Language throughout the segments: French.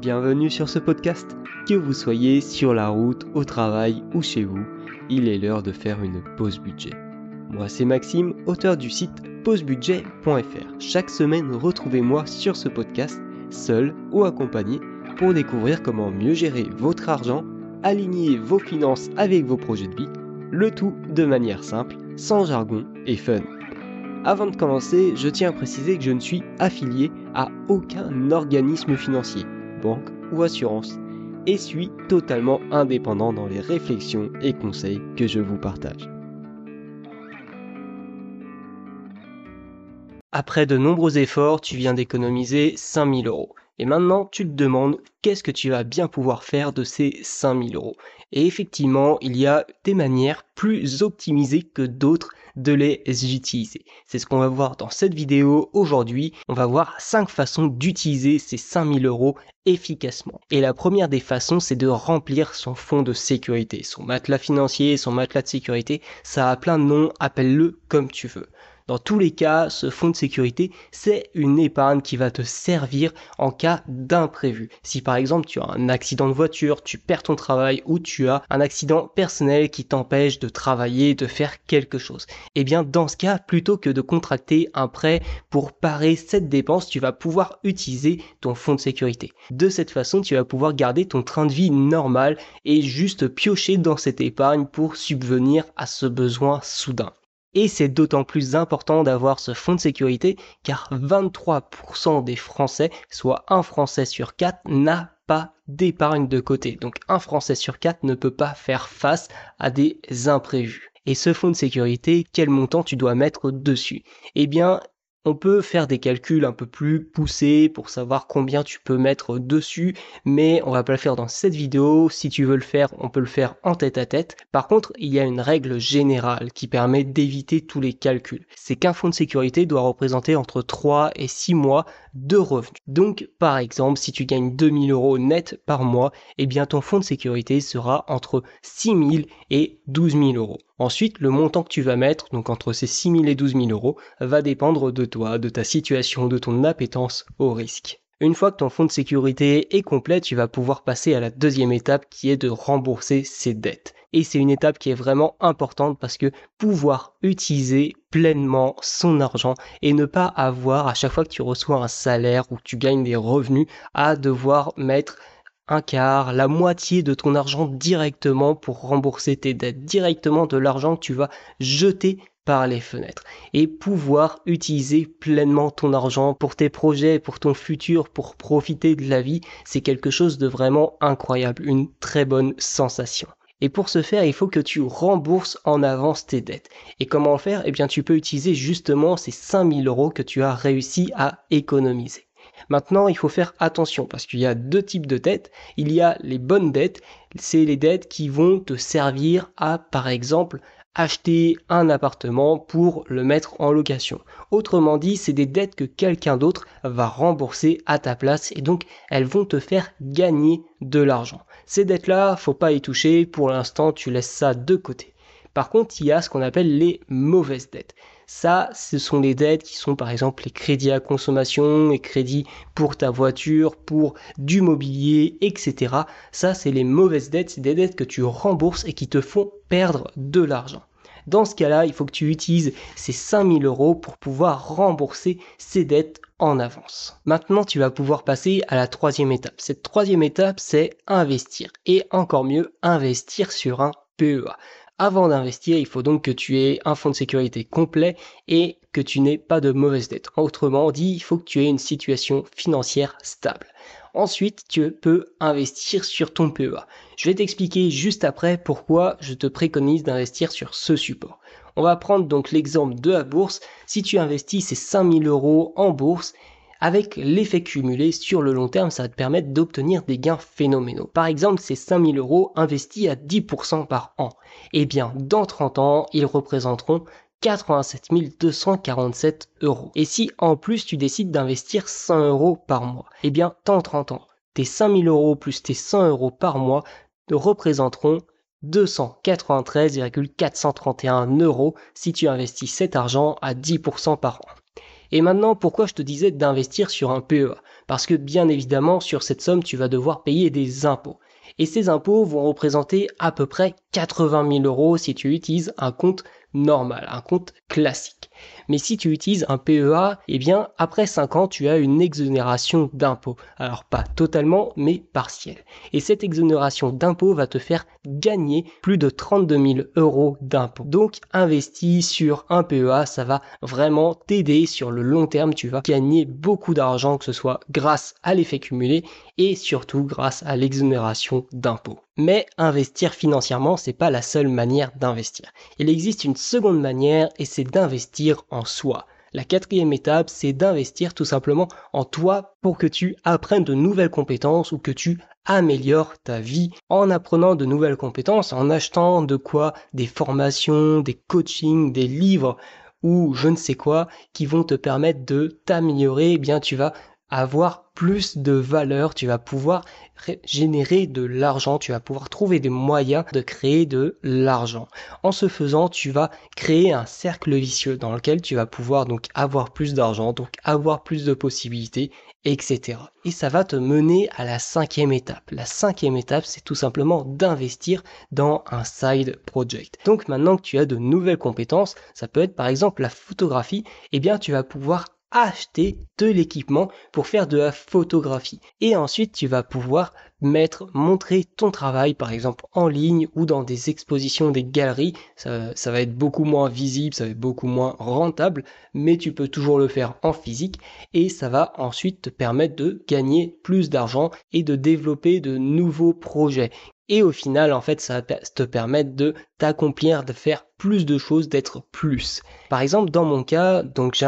Bienvenue sur ce podcast. Que vous soyez sur la route, au travail ou chez vous, il est l'heure de faire une pause budget. Moi c'est Maxime, auteur du site pausebudget.fr. Chaque semaine, retrouvez-moi sur ce podcast, seul ou accompagné, pour découvrir comment mieux gérer votre argent, aligner vos finances avec vos projets de vie, le tout de manière simple, sans jargon et fun. Avant de commencer, je tiens à préciser que je ne suis affilié à aucun organisme financier, banque ou assurance, et suis totalement indépendant dans les réflexions et conseils que je vous partage. Après de nombreux efforts, tu viens d'économiser 5000 euros. Et maintenant, tu te demandes qu'est-ce que tu vas bien pouvoir faire de ces 5000 euros? Et effectivement, il y a des manières plus optimisées que d'autres de les utiliser. C'est ce qu'on va voir dans cette vidéo aujourd'hui. On va voir 5 façons d'utiliser ces 5000 euros efficacement. Et la première des façons, c'est de remplir son fonds de sécurité. Son matelas financier, son matelas de sécurité, ça a plein de noms, appelle-le comme tu veux. Dans tous les cas, ce fonds de sécurité, c'est une épargne qui va te servir en cas d'imprévu. Si par exemple tu as un accident de voiture, tu perds ton travail ou tu as un accident personnel qui t'empêche de travailler, de faire quelque chose. Eh bien dans ce cas, plutôt que de contracter un prêt pour parer cette dépense, tu vas pouvoir utiliser ton fonds de sécurité. De cette façon, tu vas pouvoir garder ton train de vie normal et juste piocher dans cette épargne pour subvenir à ce besoin soudain. Et c'est d'autant plus important d'avoir ce fonds de sécurité car 23% des Français, soit un Français sur quatre, n'a pas d'épargne de côté. Donc un Français sur quatre ne peut pas faire face à des imprévus. Et ce fonds de sécurité, quel montant tu dois mettre dessus? Eh bien, on peut faire des calculs un peu plus poussés pour savoir combien tu peux mettre dessus, mais on va pas le faire dans cette vidéo. Si tu veux le faire, on peut le faire en tête à tête. Par contre, il y a une règle générale qui permet d'éviter tous les calculs. C'est qu'un fonds de sécurité doit représenter entre 3 et 6 mois de revenus. Donc, par exemple, si tu gagnes 2000 euros net par mois, eh bien ton fonds de sécurité sera entre 6000 et 12 000 euros. Ensuite, le montant que tu vas mettre, donc entre ces 6 000 et 12 000 euros, va dépendre de toi, de ta situation, de ton appétence au risque. Une fois que ton fonds de sécurité est complet, tu vas pouvoir passer à la deuxième étape qui est de rembourser ses dettes. Et c'est une étape qui est vraiment importante parce que pouvoir utiliser pleinement son argent et ne pas avoir à chaque fois que tu reçois un salaire ou que tu gagnes des revenus à devoir mettre un quart, la moitié de ton argent directement pour rembourser tes dettes, directement de l'argent que tu vas jeter par les fenêtres. Et pouvoir utiliser pleinement ton argent pour tes projets, pour ton futur, pour profiter de la vie, c'est quelque chose de vraiment incroyable, une très bonne sensation. Et pour ce faire, il faut que tu rembourses en avance tes dettes. Et comment faire? Eh bien, tu peux utiliser justement ces 5000 euros que tu as réussi à économiser. Maintenant, il faut faire attention parce qu'il y a deux types de dettes. Il y a les bonnes dettes, c'est les dettes qui vont te servir à, par exemple, acheter un appartement pour le mettre en location. Autrement dit, c'est des dettes que quelqu'un d'autre va rembourser à ta place et donc elles vont te faire gagner de l'argent. Ces dettes-là, faut pas y toucher. Pour l'instant, tu laisses ça de côté. Par contre, il y a ce qu'on appelle les mauvaises dettes. Ça, ce sont les dettes qui sont par exemple les crédits à consommation, les crédits pour ta voiture, pour du mobilier, etc. Ça, c'est les mauvaises dettes, c'est des dettes que tu rembourses et qui te font perdre de l'argent. Dans ce cas-là, il faut que tu utilises ces 5000 euros pour pouvoir rembourser ces dettes en avance. Maintenant, tu vas pouvoir passer à la troisième étape. Cette troisième étape, c'est investir. Et encore mieux, investir sur un PEA. Avant d'investir, il faut donc que tu aies un fonds de sécurité complet et que tu n'aies pas de mauvaises dettes. Autrement dit, il faut que tu aies une situation financière stable. Ensuite, tu peux investir sur ton PEA. Je vais t'expliquer juste après pourquoi je te préconise d'investir sur ce support. On va prendre donc l'exemple de la bourse. Si tu investis ces 5000 euros en bourse, avec l'effet cumulé sur le long terme, ça va te permettre d'obtenir des gains phénoménaux. Par exemple, ces 5000 euros investis à 10% par an. Eh bien, dans 30 ans, ils représenteront 87 247 euros. Et si en plus tu décides d'investir 100 euros par mois, eh bien, dans 30 ans, tes 5000 euros plus tes 100 euros par mois te représenteront 293,431 euros si tu investis cet argent à 10% par an. Et maintenant, pourquoi je te disais d'investir sur un PEA Parce que bien évidemment, sur cette somme, tu vas devoir payer des impôts. Et ces impôts vont représenter à peu près 80 000 euros si tu utilises un compte normal, un compte classique. Mais si tu utilises un PEA, eh bien, après 5 ans, tu as une exonération d'impôt. Alors, pas totalement, mais partielle. Et cette exonération d'impôt va te faire gagner plus de 32 000 euros d'impôt. Donc, investis sur un PEA, ça va vraiment t'aider sur le long terme. Tu vas gagner beaucoup d'argent, que ce soit grâce à l'effet cumulé et surtout grâce à l'exonération d'impôt. Mais investir financièrement, c'est pas la seule manière d'investir. Il existe une seconde manière et c'est d'investir en soi. La quatrième étape, c'est d'investir tout simplement en toi pour que tu apprennes de nouvelles compétences ou que tu améliores ta vie en apprenant de nouvelles compétences, en achetant de quoi des formations, des coachings, des livres ou je ne sais quoi qui vont te permettre de t'améliorer, eh bien tu vas avoir plus de valeur, tu vas pouvoir générer de l'argent, tu vas pouvoir trouver des moyens de créer de l'argent. En ce faisant, tu vas créer un cercle vicieux dans lequel tu vas pouvoir donc avoir plus d'argent, donc avoir plus de possibilités, etc. Et ça va te mener à la cinquième étape. La cinquième étape, c'est tout simplement d'investir dans un side project. Donc maintenant que tu as de nouvelles compétences, ça peut être par exemple la photographie, eh bien tu vas pouvoir acheter de l'équipement pour faire de la photographie. Et ensuite, tu vas pouvoir mettre, montrer ton travail, par exemple en ligne ou dans des expositions, des galeries. Ça, ça, va être beaucoup moins visible, ça va être beaucoup moins rentable, mais tu peux toujours le faire en physique et ça va ensuite te permettre de gagner plus d'argent et de développer de nouveaux projets et au final, en fait, ça va te permettre de t'accomplir, de faire plus de choses, d'être plus. Par exemple, dans mon cas, donc j'ai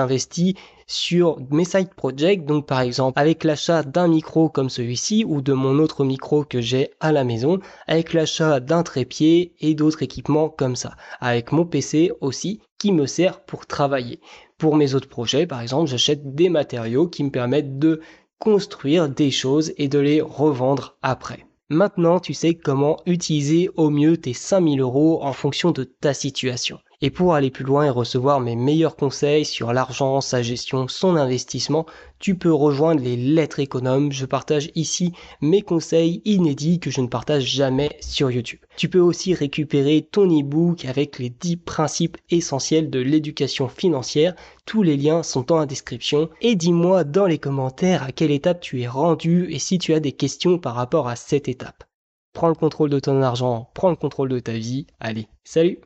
sur mes side projects, donc par exemple avec l'achat d'un micro comme celui-ci ou de mon autre micro que j'ai à la maison, avec l'achat d'un trépied et d'autres équipements comme ça, avec mon PC aussi qui me sert pour travailler. Pour mes autres projets, par exemple, j'achète des matériaux qui me permettent de construire des choses et de les revendre après. Maintenant, tu sais comment utiliser au mieux tes 5000 euros en fonction de ta situation. Et pour aller plus loin et recevoir mes meilleurs conseils sur l'argent, sa gestion, son investissement, tu peux rejoindre les lettres économes. Je partage ici mes conseils inédits que je ne partage jamais sur YouTube. Tu peux aussi récupérer ton e-book avec les 10 principes essentiels de l'éducation financière. Tous les liens sont en description. Et dis-moi dans les commentaires à quelle étape tu es rendu et si tu as des questions par rapport à cette étape. Prends le contrôle de ton argent, prends le contrôle de ta vie. Allez, salut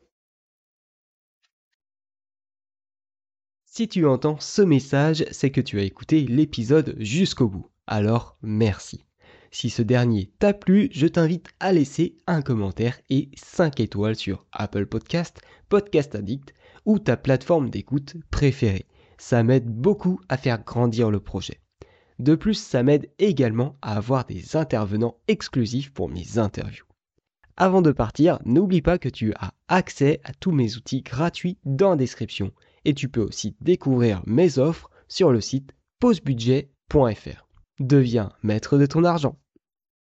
Si tu entends ce message, c'est que tu as écouté l'épisode jusqu'au bout. Alors merci. Si ce dernier t'a plu, je t'invite à laisser un commentaire et 5 étoiles sur Apple Podcast, Podcast Addict ou ta plateforme d'écoute préférée. Ça m'aide beaucoup à faire grandir le projet. De plus, ça m'aide également à avoir des intervenants exclusifs pour mes interviews. Avant de partir, n'oublie pas que tu as accès à tous mes outils gratuits dans la description et tu peux aussi découvrir mes offres sur le site pausebudget.fr. Deviens maître de ton argent.